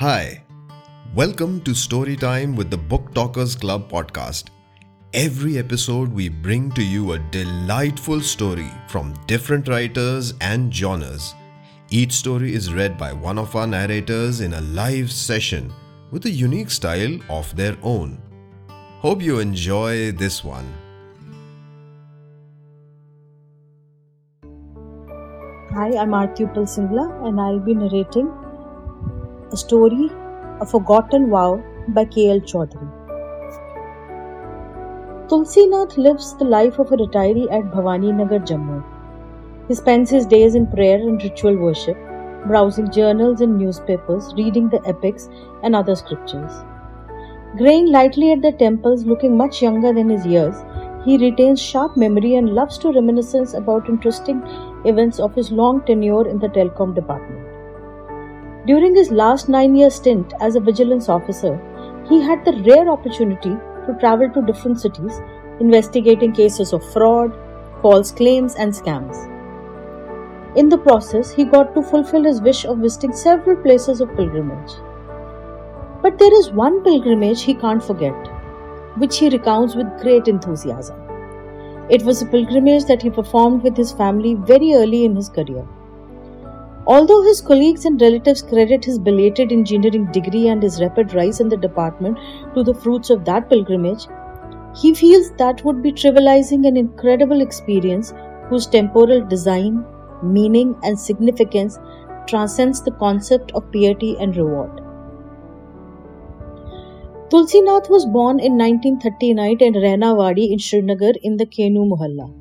Hi, welcome to Storytime with the Book Talkers Club podcast. Every episode, we bring to you a delightful story from different writers and genres. Each story is read by one of our narrators in a live session with a unique style of their own. Hope you enjoy this one. Hi, I'm Uppal Singla and I'll be narrating a story, A Forgotten Vow by K.L. Chowdhury. Tulsinath lives the life of a retiree at Bhavani Nagar, Jammu. He spends his days in prayer and ritual worship, browsing journals and newspapers, reading the epics and other scriptures. Graying lightly at the temples, looking much younger than his years, he retains sharp memory and loves to reminisce about interesting events of his long tenure in the telecom department. During his last nine year stint as a vigilance officer, he had the rare opportunity to travel to different cities investigating cases of fraud, false claims, and scams. In the process, he got to fulfill his wish of visiting several places of pilgrimage. But there is one pilgrimage he can't forget, which he recounts with great enthusiasm. It was a pilgrimage that he performed with his family very early in his career. Although his colleagues and relatives credit his belated engineering degree and his rapid rise in the department to the fruits of that pilgrimage, he feels that would be trivializing an incredible experience whose temporal design, meaning, and significance transcends the concept of piety and reward. Tulsinath was born in 1939 in Rainawadi in Srinagar in the Kenu Mohalla.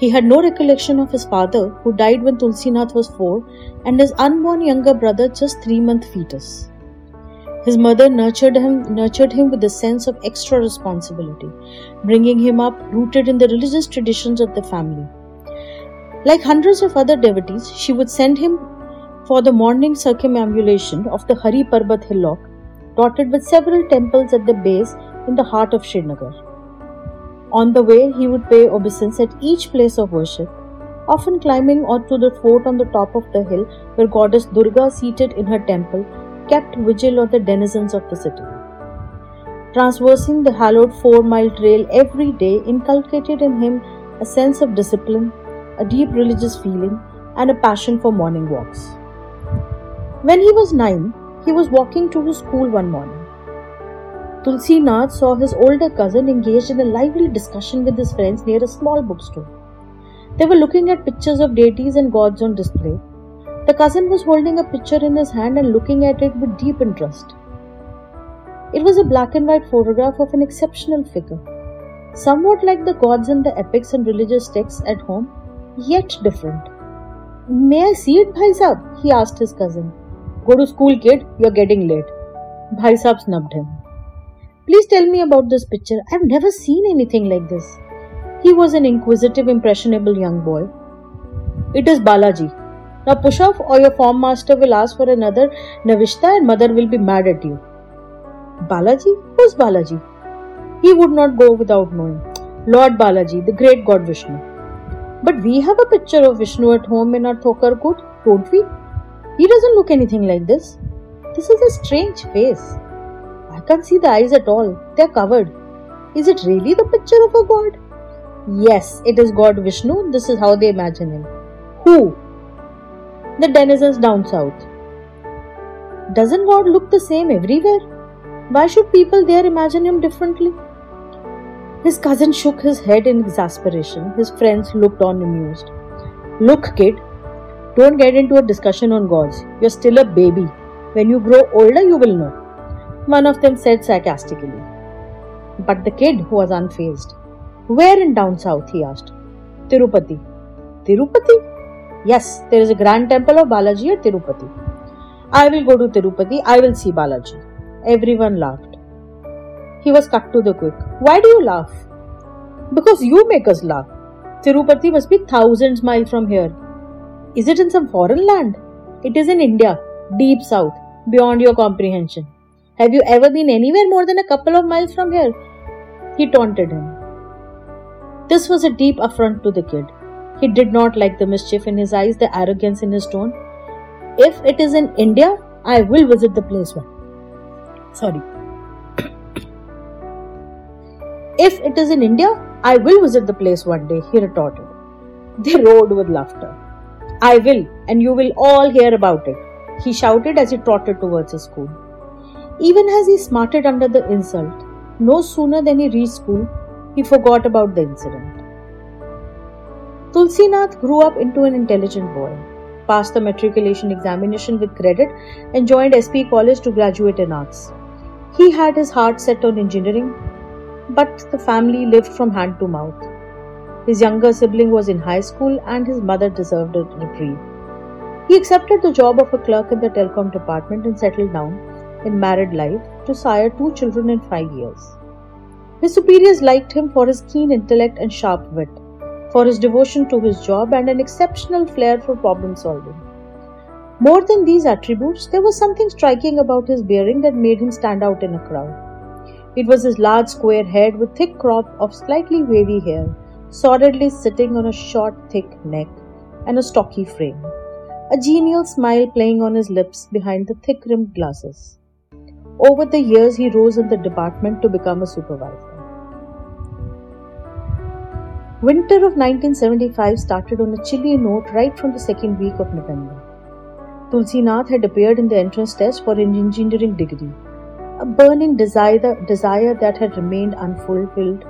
He had no recollection of his father, who died when Tulsinath was four, and his unborn younger brother, just three month fetus. His mother nurtured him, nurtured him with a sense of extra responsibility, bringing him up rooted in the religious traditions of the family. Like hundreds of other devotees, she would send him for the morning circumambulation of the Hari Parbat hillock, dotted with several temples at the base in the heart of Srinagar. On the way, he would pay obeisance at each place of worship, often climbing onto the fort on the top of the hill where goddess Durga, seated in her temple, kept vigil on the denizens of the city. Traversing the hallowed four mile trail every day inculcated in him a sense of discipline, a deep religious feeling, and a passion for morning walks. When he was nine, he was walking to his school one morning. Tulsi Nath saw his older cousin engaged in a lively discussion with his friends near a small bookstore. They were looking at pictures of deities and gods on display. The cousin was holding a picture in his hand and looking at it with deep interest. It was a black and white photograph of an exceptional figure, somewhat like the gods in the epics and religious texts at home, yet different. May I see it, Bhai Sahib? he asked his cousin. Go to school, kid, you're getting late. Bhai Sahib snubbed him. Please tell me about this picture. I've never seen anything like this. He was an inquisitive, impressionable young boy. It is Balaji. Now push off, or your form master will ask for another Navishta and mother will be mad at you. Balaji? Who's Balaji? He would not go without knowing. Lord Balaji, the great god Vishnu. But we have a picture of Vishnu at home in our Thokar court, don't we? He doesn't look anything like this. This is a strange face. I can't see the eyes at all. They're covered. Is it really the picture of a god? Yes, it is God Vishnu. This is how they imagine him. Who? The denizens down south. Doesn't God look the same everywhere? Why should people there imagine him differently? His cousin shook his head in exasperation. His friends looked on amused. Look, kid, don't get into a discussion on gods. You're still a baby. When you grow older, you will know one of them said sarcastically. But the kid who was unfazed. Where in down south? he asked. Tirupati. Tirupati? Yes, there is a grand temple of Balaji at Tirupati. I will go to Tirupati. I will see Balaji. Everyone laughed. He was cut to the quick. Why do you laugh? Because you make us laugh. Tirupati must be thousands miles from here. Is it in some foreign land? It is in India, deep south, beyond your comprehension. Have you ever been anywhere more than a couple of miles from here? He taunted him. This was a deep affront to the kid. He did not like the mischief in his eyes, the arrogance in his tone. If it is in India, I will visit the place one. Sorry. if it is in India, I will visit the place one day, he retorted. They roared with laughter. I will, and you will all hear about it, he shouted as he trotted towards his school. Even as he smarted under the insult, no sooner than he reached school, he forgot about the incident. Tulsinath grew up into an intelligent boy, passed the matriculation examination with credit, and joined SP College to graduate in arts. He had his heart set on engineering, but the family lived from hand to mouth. His younger sibling was in high school and his mother deserved a reprieve. He accepted the job of a clerk in the telecom department and settled down in married life to sire two children in five years. His superiors liked him for his keen intellect and sharp wit, for his devotion to his job and an exceptional flair for problem solving. More than these attributes, there was something striking about his bearing that made him stand out in a crowd. It was his large square head with thick crop of slightly wavy hair, solidly sitting on a short, thick neck and a stocky frame, a genial smile playing on his lips behind the thick rimmed glasses. Over the years, he rose in the department to become a supervisor. Winter of 1975 started on a chilly note right from the second week of November. Tulsi Nath had appeared in the entrance test for an engineering degree, a burning desire, desire that had remained unfulfilled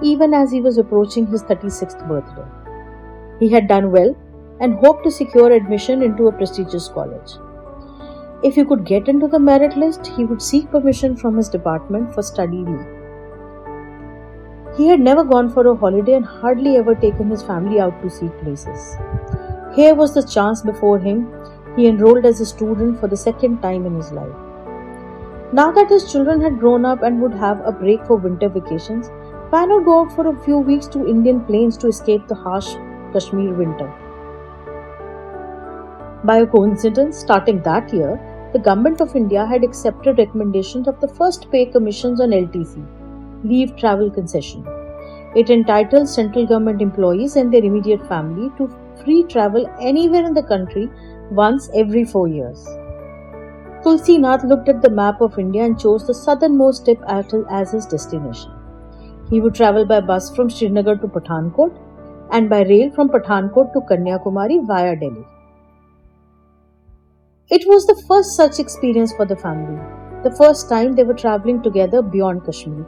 even as he was approaching his 36th birthday. He had done well and hoped to secure admission into a prestigious college. If he could get into the merit list, he would seek permission from his department for study leave. He had never gone for a holiday and hardly ever taken his family out to see places. Here was the chance before him. He enrolled as a student for the second time in his life. Now that his children had grown up and would have a break for winter vacations, why not go out for a few weeks to Indian plains to escape the harsh Kashmir winter? By a coincidence, starting that year, the Government of India had accepted recommendations of the first pay commissions on LTC, Leave Travel Concession. It entitles central government employees and their immediate family to free travel anywhere in the country once every four years. Tulsi Nath looked at the map of India and chose the southernmost tip as his destination. He would travel by bus from Srinagar to Pathankot and by rail from Pathankot to Kanyakumari via Delhi. It was the first such experience for the family, the first time they were traveling together beyond Kashmir,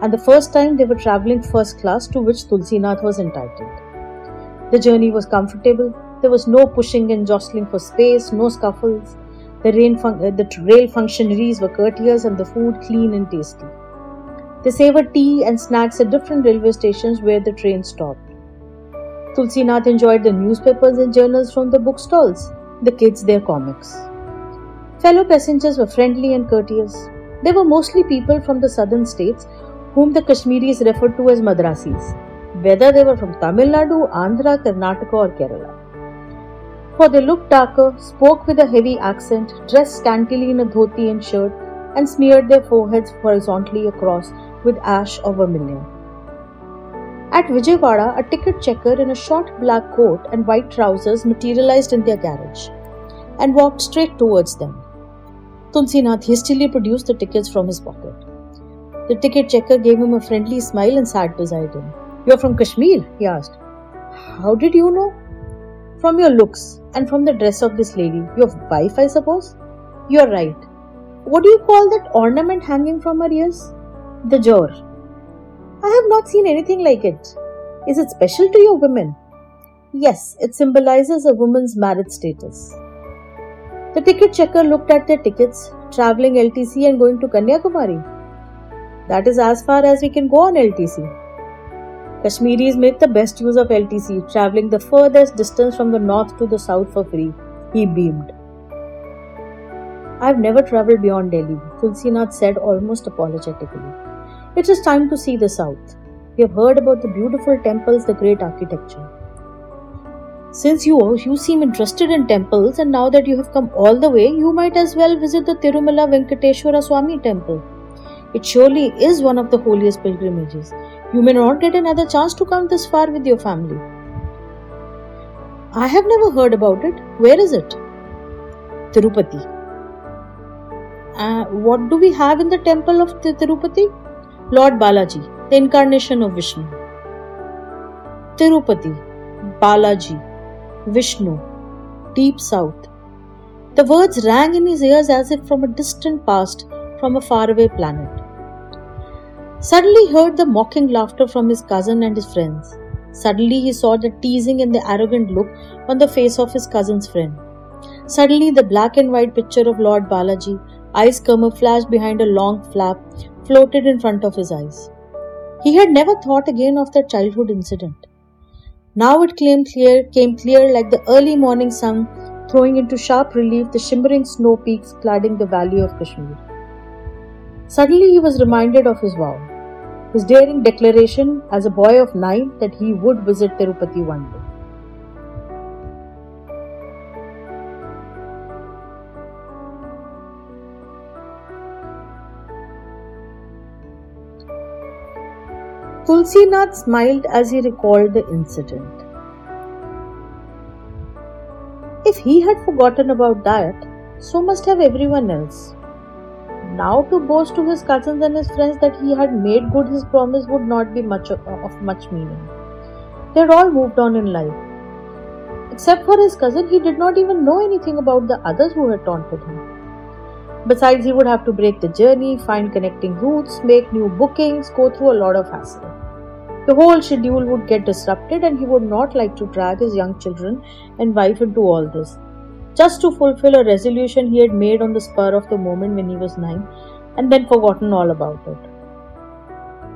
and the first time they were traveling first class to which Tulsi Nath was entitled. The journey was comfortable, there was no pushing and jostling for space, no scuffles. The, fun- uh, the rail functionaries were courteous and the food clean and tasty. They savored tea and snacks at different railway stations where the train stopped. Tulsi Nath enjoyed the newspapers and journals from the bookstalls the kids their comics. Fellow passengers were friendly and courteous. They were mostly people from the southern states whom the Kashmiris referred to as Madrasis, whether they were from Tamil Nadu, Andhra, Karnataka, or Kerala. For they looked darker, spoke with a heavy accent, dressed scantily in a dhoti and shirt, and smeared their foreheads horizontally across with ash or vermilion. At Vijayawada, a ticket checker in a short black coat and white trousers materialized in their garage and walked straight towards them. Tulsinath hastily produced the tickets from his pocket. The ticket checker gave him a friendly smile and sat beside him. You're from Kashmir? he asked. How did you know? From your looks and from the dress of this lady. Your wife, I suppose? You're right. What do you call that ornament hanging from her ears? The jor. I have not seen anything like it. Is it special to your women? Yes, it symbolizes a woman's marriage status. The ticket checker looked at their tickets, traveling LTC and going to Kanyakumari. That is as far as we can go on LTC. Kashmiris make the best use of LTC, traveling the furthest distance from the north to the south for free. He beamed. I've never traveled beyond Delhi, Tulsinath said almost apologetically. It is time to see the south. We have heard about the beautiful temples, the great architecture. Since you, you seem interested in temples and now that you have come all the way, you might as well visit the Tirumala Venkateshwara Swami temple. It surely is one of the holiest pilgrimages. You may not get another chance to come this far with your family. I have never heard about it. Where is it? Tirupati. Uh, what do we have in the temple of Tirupati? Lord Balaji, the incarnation of Vishnu. Tirupati, Balaji, Vishnu, deep south. The words rang in his ears as if from a distant past, from a faraway planet. Suddenly he heard the mocking laughter from his cousin and his friends. Suddenly he saw the teasing and the arrogant look on the face of his cousin's friend. Suddenly the black and white picture of Lord Balaji, eyes camouflaged behind a long flap, floated in front of his eyes. He had never thought again of that childhood incident. Now it came clear, came clear like the early morning sun, throwing into sharp relief the shimmering snow peaks cladding the valley of Kashmir. Suddenly he was reminded of his vow, his daring declaration as a boy of nine that he would visit Tirupati one day. Tulsinath smiled as he recalled the incident. If he had forgotten about that, so must have everyone else. Now to boast to his cousins and his friends that he had made good his promise would not be much of much meaning. They had all moved on in life. Except for his cousin, he did not even know anything about the others who had taunted him. Besides, he would have to break the journey, find connecting routes, make new bookings, go through a lot of hassle. The whole schedule would get disrupted, and he would not like to drag his young children and wife into all this. Just to fulfill a resolution he had made on the spur of the moment when he was nine, and then forgotten all about it.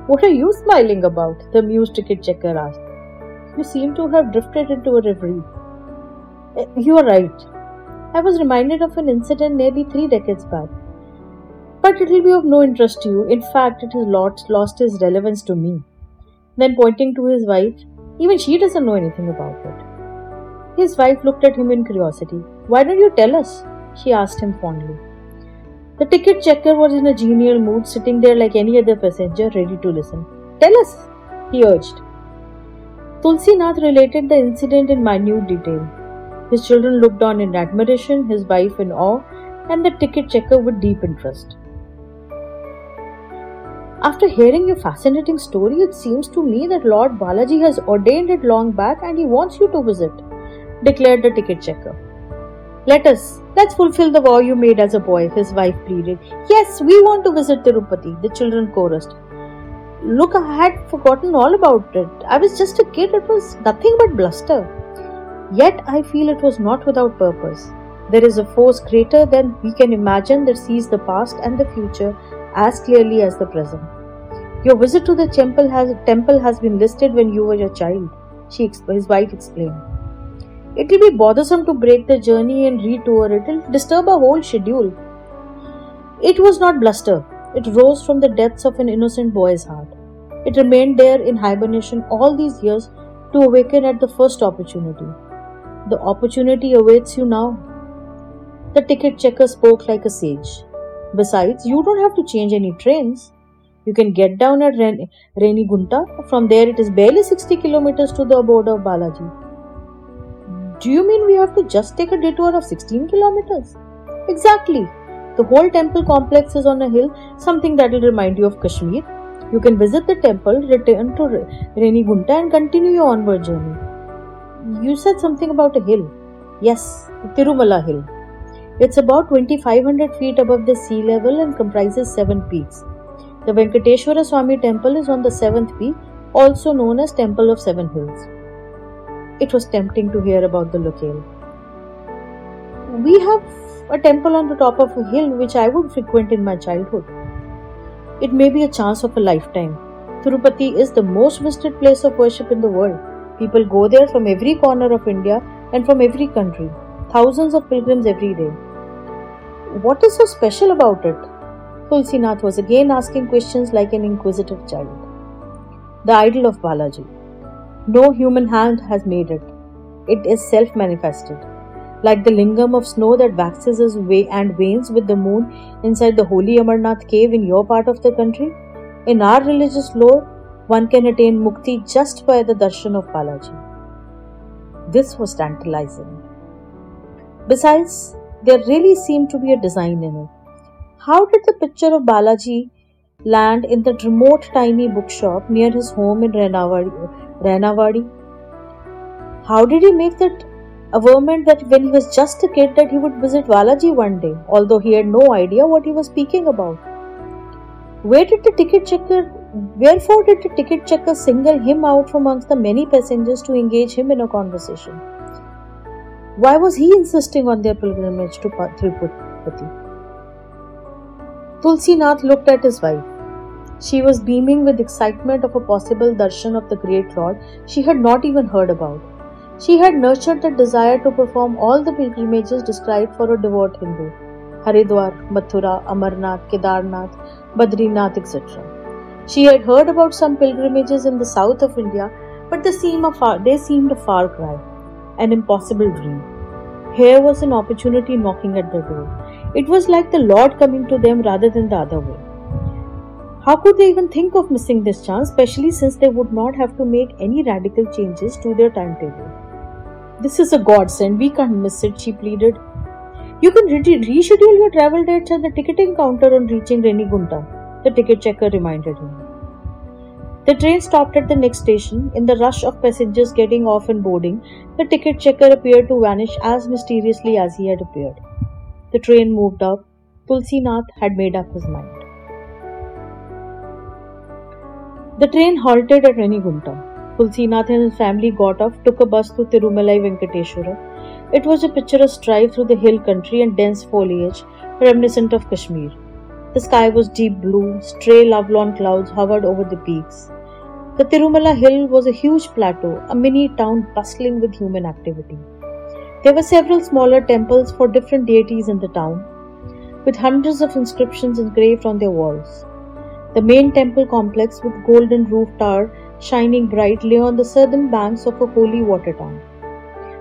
What are you smiling about? the amused ticket checker asked. You seem to have drifted into a reverie. Eh, you are right. I was reminded of an incident nearly three decades back. But it will be of no interest to you. In fact, it has lost, its relevance to me. Then, pointing to his wife, even she doesn't know anything about it. His wife looked at him in curiosity. Why don't you tell us? she asked him fondly. The ticket checker was in a genial mood, sitting there like any other passenger, ready to listen. Tell us, he urged. Tulsinath related the incident in minute detail. His children looked on in admiration, his wife in awe, and the ticket checker with deep interest. After hearing your fascinating story, it seems to me that Lord Balaji has ordained it long back and he wants you to visit, declared the ticket checker. Let us, let's fulfill the vow you made as a boy, his wife pleaded. Yes, we want to visit Tirupati, the children chorused. Look, I had forgotten all about it. I was just a kid, it was nothing but bluster. Yet I feel it was not without purpose. There is a force greater than we can imagine that sees the past and the future as clearly as the present. Your visit to the temple has, temple has been listed when you were a child, she, his wife explained. It will be bothersome to break the journey and retour it. Will disturb our whole schedule. It was not bluster. It rose from the depths of an innocent boy's heart. It remained there in hibernation all these years to awaken at the first opportunity. The opportunity awaits you now. The ticket checker spoke like a sage. Besides, you don't have to change any trains. You can get down at Ren- Renigunta. From there, it is barely 60 kilometers to the border of Balaji. Do you mean we have to just take a detour of 16 kilometers? Exactly. The whole temple complex is on a hill, something that will remind you of Kashmir. You can visit the temple, return to Renigunta, and continue your onward journey. You said something about a hill. Yes, Tirumala Hill. It's about 2500 feet above the sea level and comprises seven peaks. The Venkateshwara Swami temple is on the seventh peak, also known as Temple of Seven Hills. It was tempting to hear about the locale. We have a temple on the top of a hill which I would frequent in my childhood. It may be a chance of a lifetime. Tirupati is the most visited place of worship in the world. People go there from every corner of India and from every country thousands of pilgrims every day. What is so special about it? Tulsinath was again asking questions like an inquisitive child. The idol of Balaji. No human hand has made it. It is self manifested. Like the lingam of snow that waxes its way and wanes with the moon inside the holy Amarnath cave in your part of the country, in our religious lore, one can attain mukti just by the darshan of Balaji. This was tantalizing. Besides, there really seemed to be a design in it. How did the picture of Balaji land in that remote tiny bookshop near his home in Rainawadi? How did he make that averment that when he was just a kid that he would visit Balaji one day, although he had no idea what he was speaking about? Where did the ticket checker wherefore did the ticket checker single him out from amongst the many passengers to engage him in a conversation? Why was he insisting on their pilgrimage to Tirupati? Tulsi Nath looked at his wife. She was beaming with excitement of a possible darshan of the great Lord she had not even heard about. She had nurtured the desire to perform all the pilgrimages described for a devout Hindu Haridwar, Mathura, Amarnath, Kedarnath, Badrinath, etc. She had heard about some pilgrimages in the south of India, but they seemed a far, they seemed a far cry, an impossible dream. Here was an opportunity knocking at the door. It was like the Lord coming to them rather than the other way. How could they even think of missing this chance, especially since they would not have to make any radical changes to their timetable? This is a godsend, we can't miss it, she pleaded. You can re- reschedule your travel dates at the ticketing counter on reaching Renigunta, the ticket checker reminded him. The train stopped at the next station. In the rush of passengers getting off and boarding, the ticket checker appeared to vanish as mysteriously as he had appeared. The train moved up. Tulsi Nath had made up his mind. The train halted at Renigunta. Tulsinath and his family got off, took a bus to Tirumalai Venkateshwara. It was a picturesque drive through the hill country and dense foliage, reminiscent of Kashmir. The sky was deep blue, stray lovelorn clouds hovered over the peaks. The Tirumala hill was a huge plateau, a mini town bustling with human activity. There were several smaller temples for different deities in the town, with hundreds of inscriptions engraved on their walls. The main temple complex with golden roof tower shining bright lay on the southern banks of a holy water town.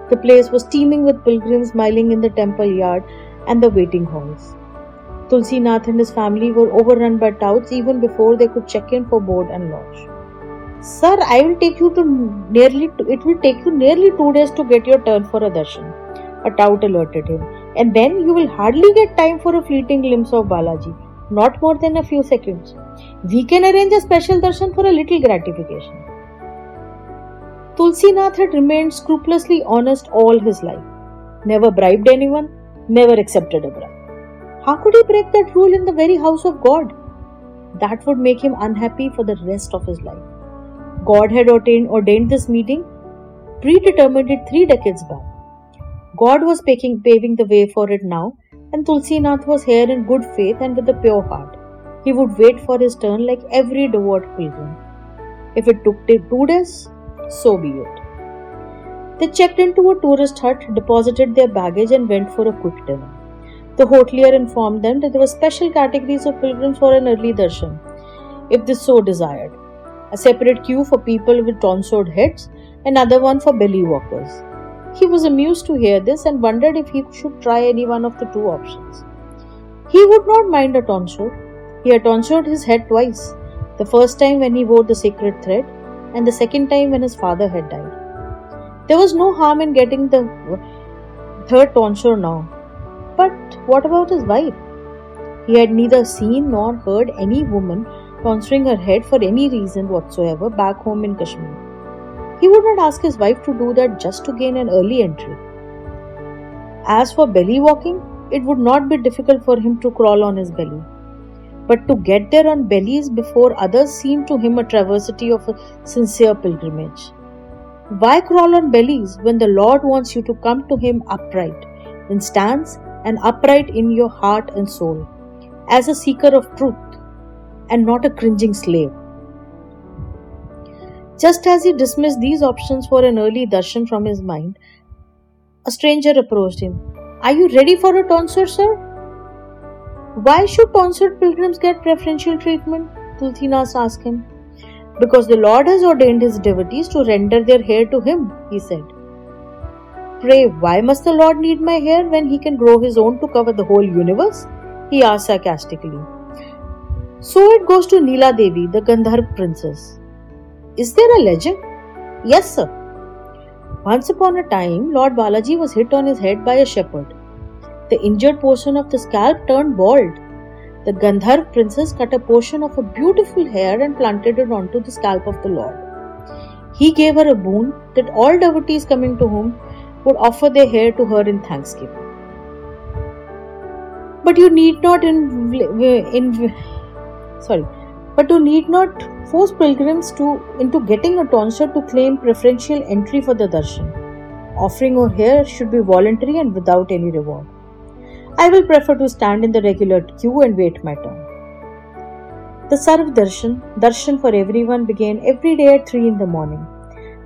The place was teeming with pilgrims milling in the temple yard and the waiting halls. Tulsi Nath and his family were overrun by touts even before they could check in for board and lodge. Sir, I will take you to nearly it will take you nearly two days to get your turn for a darshan. A tout alerted him. And then you will hardly get time for a fleeting glimpse of Balaji, not more than a few seconds. We can arrange a special darshan for a little gratification. Tulsinath had remained scrupulously honest all his life. Never bribed anyone, never accepted a bribe. How could he break that rule in the very house of God? That would make him unhappy for the rest of his life. God had ordained, ordained this meeting, predetermined it three decades back. God was paving, paving the way for it now, and Tulsinath was here in good faith and with a pure heart. He would wait for his turn like every devout pilgrim. If it took two days, so be it. They checked into a tourist hut, deposited their baggage, and went for a quick dinner. The hotelier informed them that there were special categories of pilgrims for an early darshan, if they so desired. A separate queue for people with tonsured heads, another one for belly walkers. He was amused to hear this and wondered if he should try any one of the two options. He would not mind a tonsure, he had tonsured his head twice the first time when he wore the sacred thread, and the second time when his father had died. There was no harm in getting the third tonsure now. What about his wife? He had neither seen nor heard any woman tonsuring her head for any reason whatsoever back home in Kashmir. He would not ask his wife to do that just to gain an early entry. As for belly walking, it would not be difficult for him to crawl on his belly but to get there on bellies before others seemed to him a travesty of a sincere pilgrimage. Why crawl on bellies when the Lord wants you to come to Him upright, in stance and upright in your heart and soul, as a seeker of truth and not a cringing slave? Just as he dismissed these options for an early darshan from his mind, a stranger approached him. Are you ready for a tonsure, sir? Why should tonsured pilgrims get preferential treatment? Tulsinath asked him. Because the Lord has ordained his devotees to render their hair to him, he said. Pray, why must the Lord need my hair when he can grow his own to cover the whole universe? He asked sarcastically. So it goes to Neela Devi, the Gandharv princess. Is there a legend? Yes, sir. Once upon a time, Lord Balaji was hit on his head by a shepherd. The injured portion of the scalp turned bald. the Gandharv princess cut a portion of her beautiful hair and planted it onto the scalp of the Lord. He gave her a boon that all devotees coming to him would offer their hair to her in thanksgiving. But you need not in, in sorry, but you need not force pilgrims to into getting a tonsure to claim preferential entry for the darshan. Offering her hair should be voluntary and without any reward. I will prefer to stand in the regular queue and wait my turn. The Sarv Darshan, darshan for everyone, began every day at 3 in the morning.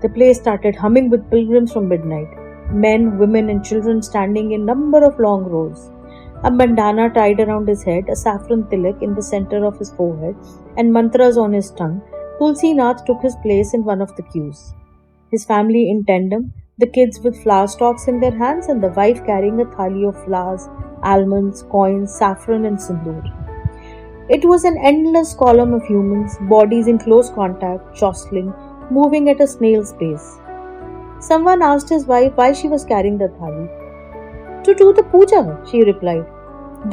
The place started humming with pilgrims from midnight. Men, women, and children standing in number of long rows. A bandana tied around his head, a saffron tilak in the center of his forehead, and mantras on his tongue, Tulsi Nath took his place in one of the queues. His family in tandem, the kids with flower stalks in their hands, and the wife carrying a thali of flowers almonds, coins, saffron, and sindoor. It was an endless column of humans, bodies in close contact, jostling, moving at a snail's pace. Someone asked his wife why she was carrying the thali. To do the puja, she replied.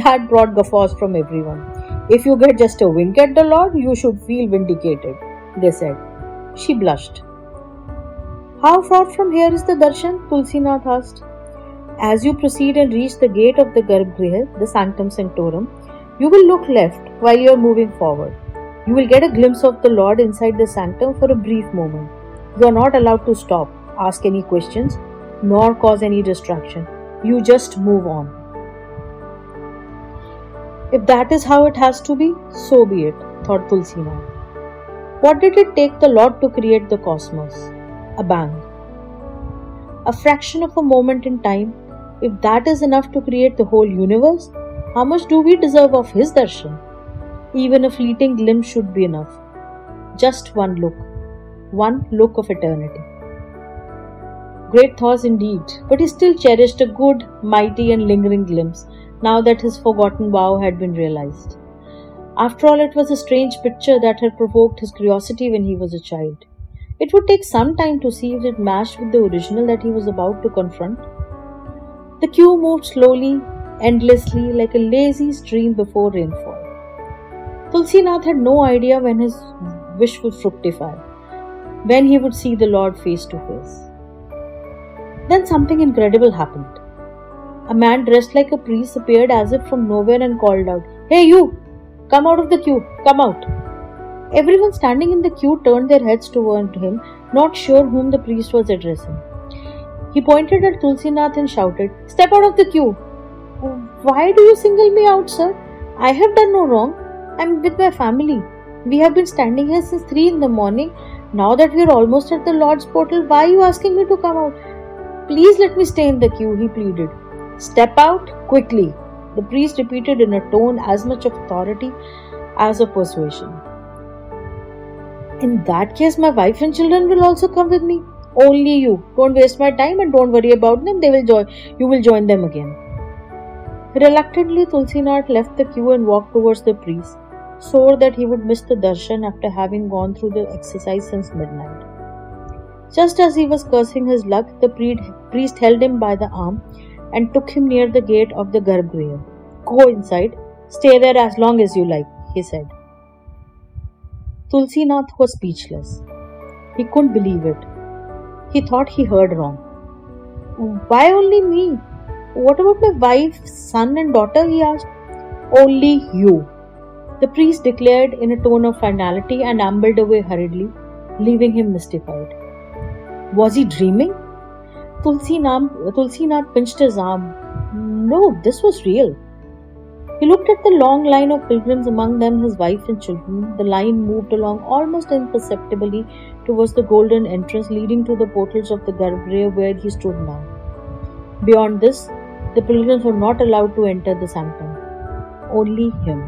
That brought guffaws from everyone. If you get just a wink at the Lord, you should feel vindicated, they said. She blushed. How far from here is the darshan? Tulsinath asked. As you proceed and reach the gate of the Garbhagriha, the Sanctum Sanctorum, you will look left while you are moving forward. You will get a glimpse of the Lord inside the sanctum for a brief moment. You are not allowed to stop, ask any questions, nor cause any distraction. You just move on. If that is how it has to be, so be it, thought Tulsinath. What did it take the Lord to create the cosmos? A bang. A fraction of a moment in time if that is enough to create the whole universe, how much do we deserve of His darshan? Even a fleeting glimpse should be enough. Just one look, one look of eternity. Great thoughts indeed, but he still cherished a good, mighty, and lingering glimpse now that his forgotten vow had been realized. After all, it was a strange picture that had provoked his curiosity when he was a child. It would take some time to see if it matched with the original that he was about to confront. The queue moved slowly, endlessly, like a lazy stream before rainfall. Tulsinath had no idea when his wish would fructify, when he would see the Lord face to face. Then something incredible happened. A man dressed like a priest appeared as if from nowhere and called out, Hey, you! Come out of the queue! Come out! Everyone standing in the queue turned their heads toward him, not sure whom the priest was addressing. He pointed at Tulsinath and shouted, Step out of the queue! Why do you single me out, sir? I have done no wrong. I'm with my family. We have been standing here since 3 in the morning. Now that we are almost at the Lord's portal, why are you asking me to come out? Please let me stay in the queue, he pleaded. Step out quickly, the priest repeated in a tone as much of authority as of persuasion. In that case, my wife and children will also come with me. Only you. Don't waste my time and don't worry about them. They will join. You will join them again. Reluctantly, Tulsinath left the queue and walked towards the priest, sore that he would miss the darshan after having gone through the exercise since midnight. Just as he was cursing his luck, the priest held him by the arm and took him near the gate of the Garbhagriha. Go inside. Stay there as long as you like, he said. Tulsinath was speechless. He couldn't believe it. He thought he heard wrong. Why only me? What about my wife, son, and daughter? he asked. Only you. The priest declared in a tone of finality and ambled away hurriedly, leaving him mystified. Was he dreaming? tulsi Tulsinath pinched his arm. No, this was real. He looked at the long line of pilgrims, among them his wife and children. The line moved along almost imperceptibly towards the golden entrance leading to the portals of the Garbhagriha where he stood now. Beyond this, the pilgrims were not allowed to enter the sanctum. Only him.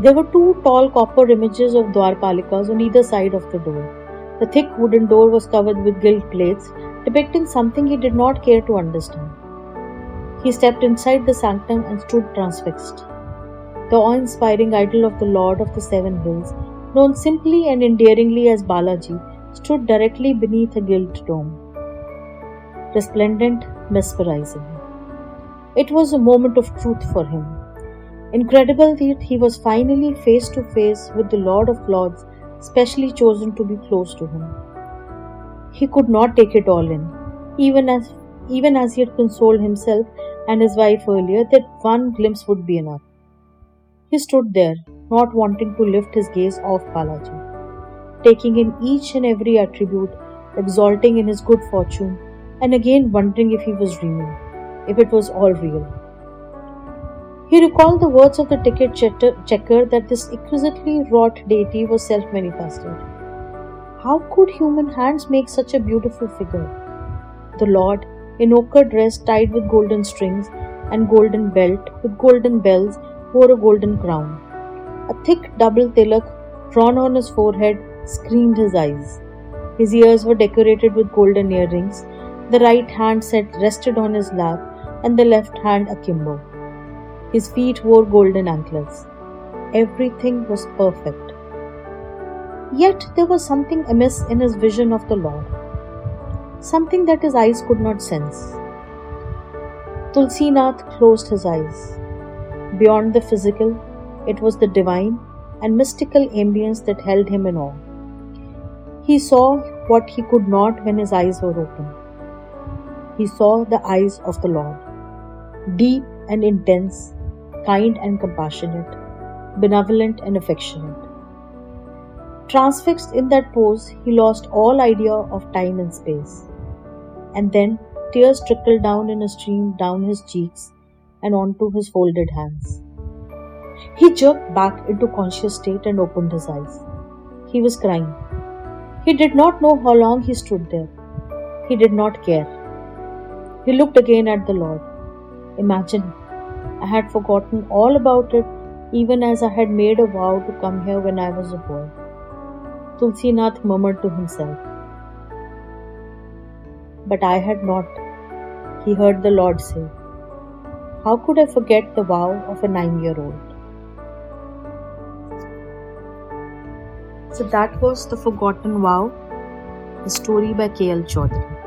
There were two tall copper images of Dwarpalikas on either side of the door. The thick wooden door was covered with gilt plates, depicting something he did not care to understand. He stepped inside the sanctum and stood transfixed. The awe inspiring idol of the Lord of the Seven Hills, known simply and endearingly as Balaji, stood directly beneath a gilt dome. Resplendent, mesmerizing. It was a moment of truth for him. Incredible that he was finally face to face with the Lord of Lords, specially chosen to be close to him. He could not take it all in, even as even as he had consoled himself and his wife earlier that one glimpse would be enough. He stood there, not wanting to lift his gaze off Balaji, taking in each and every attribute, exulting in his good fortune, and again wondering if he was dreaming, if it was all real. He recalled the words of the ticket checker that this exquisitely wrought deity was self manifested. How could human hands make such a beautiful figure? The Lord, in ochre dress tied with golden strings and golden belt with golden bells, wore a golden crown. A thick double tilak drawn on his forehead screened his eyes. His ears were decorated with golden earrings. The right hand set rested on his lap, and the left hand akimbo. His feet wore golden anklets. Everything was perfect. Yet there was something amiss in his vision of the Lord, something that his eyes could not sense. Tulsinath closed his eyes. Beyond the physical, it was the divine and mystical ambience that held him in awe. He saw what he could not when his eyes were open. He saw the eyes of the Lord, deep and intense, kind and compassionate, benevolent and affectionate. Transfixed in that pose, he lost all idea of time and space. And then tears trickled down in a stream down his cheeks and onto his folded hands. He jerked back into conscious state and opened his eyes. He was crying. He did not know how long he stood there. He did not care. He looked again at the Lord. Imagine I had forgotten all about it, even as I had made a vow to come here when I was a boy. Tulsinath murmured to himself. But I had not, he heard the Lord say. How could I forget the vow of a nine year old? So that was The Forgotten Vow, a story by K.L. Chowdhury.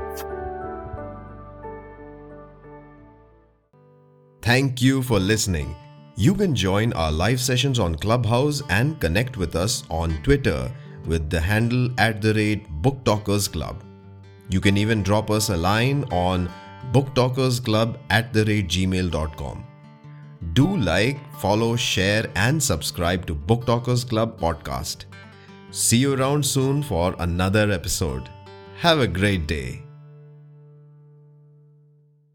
Thank you for listening. You can join our live sessions on Clubhouse and connect with us on Twitter with the handle at the rate Book Talkers Club. You can even drop us a line on booktalkersclub at the rate gmail.com. Do like, follow, share, and subscribe to Book Talkers Club podcast. See you around soon for another episode. Have a great day.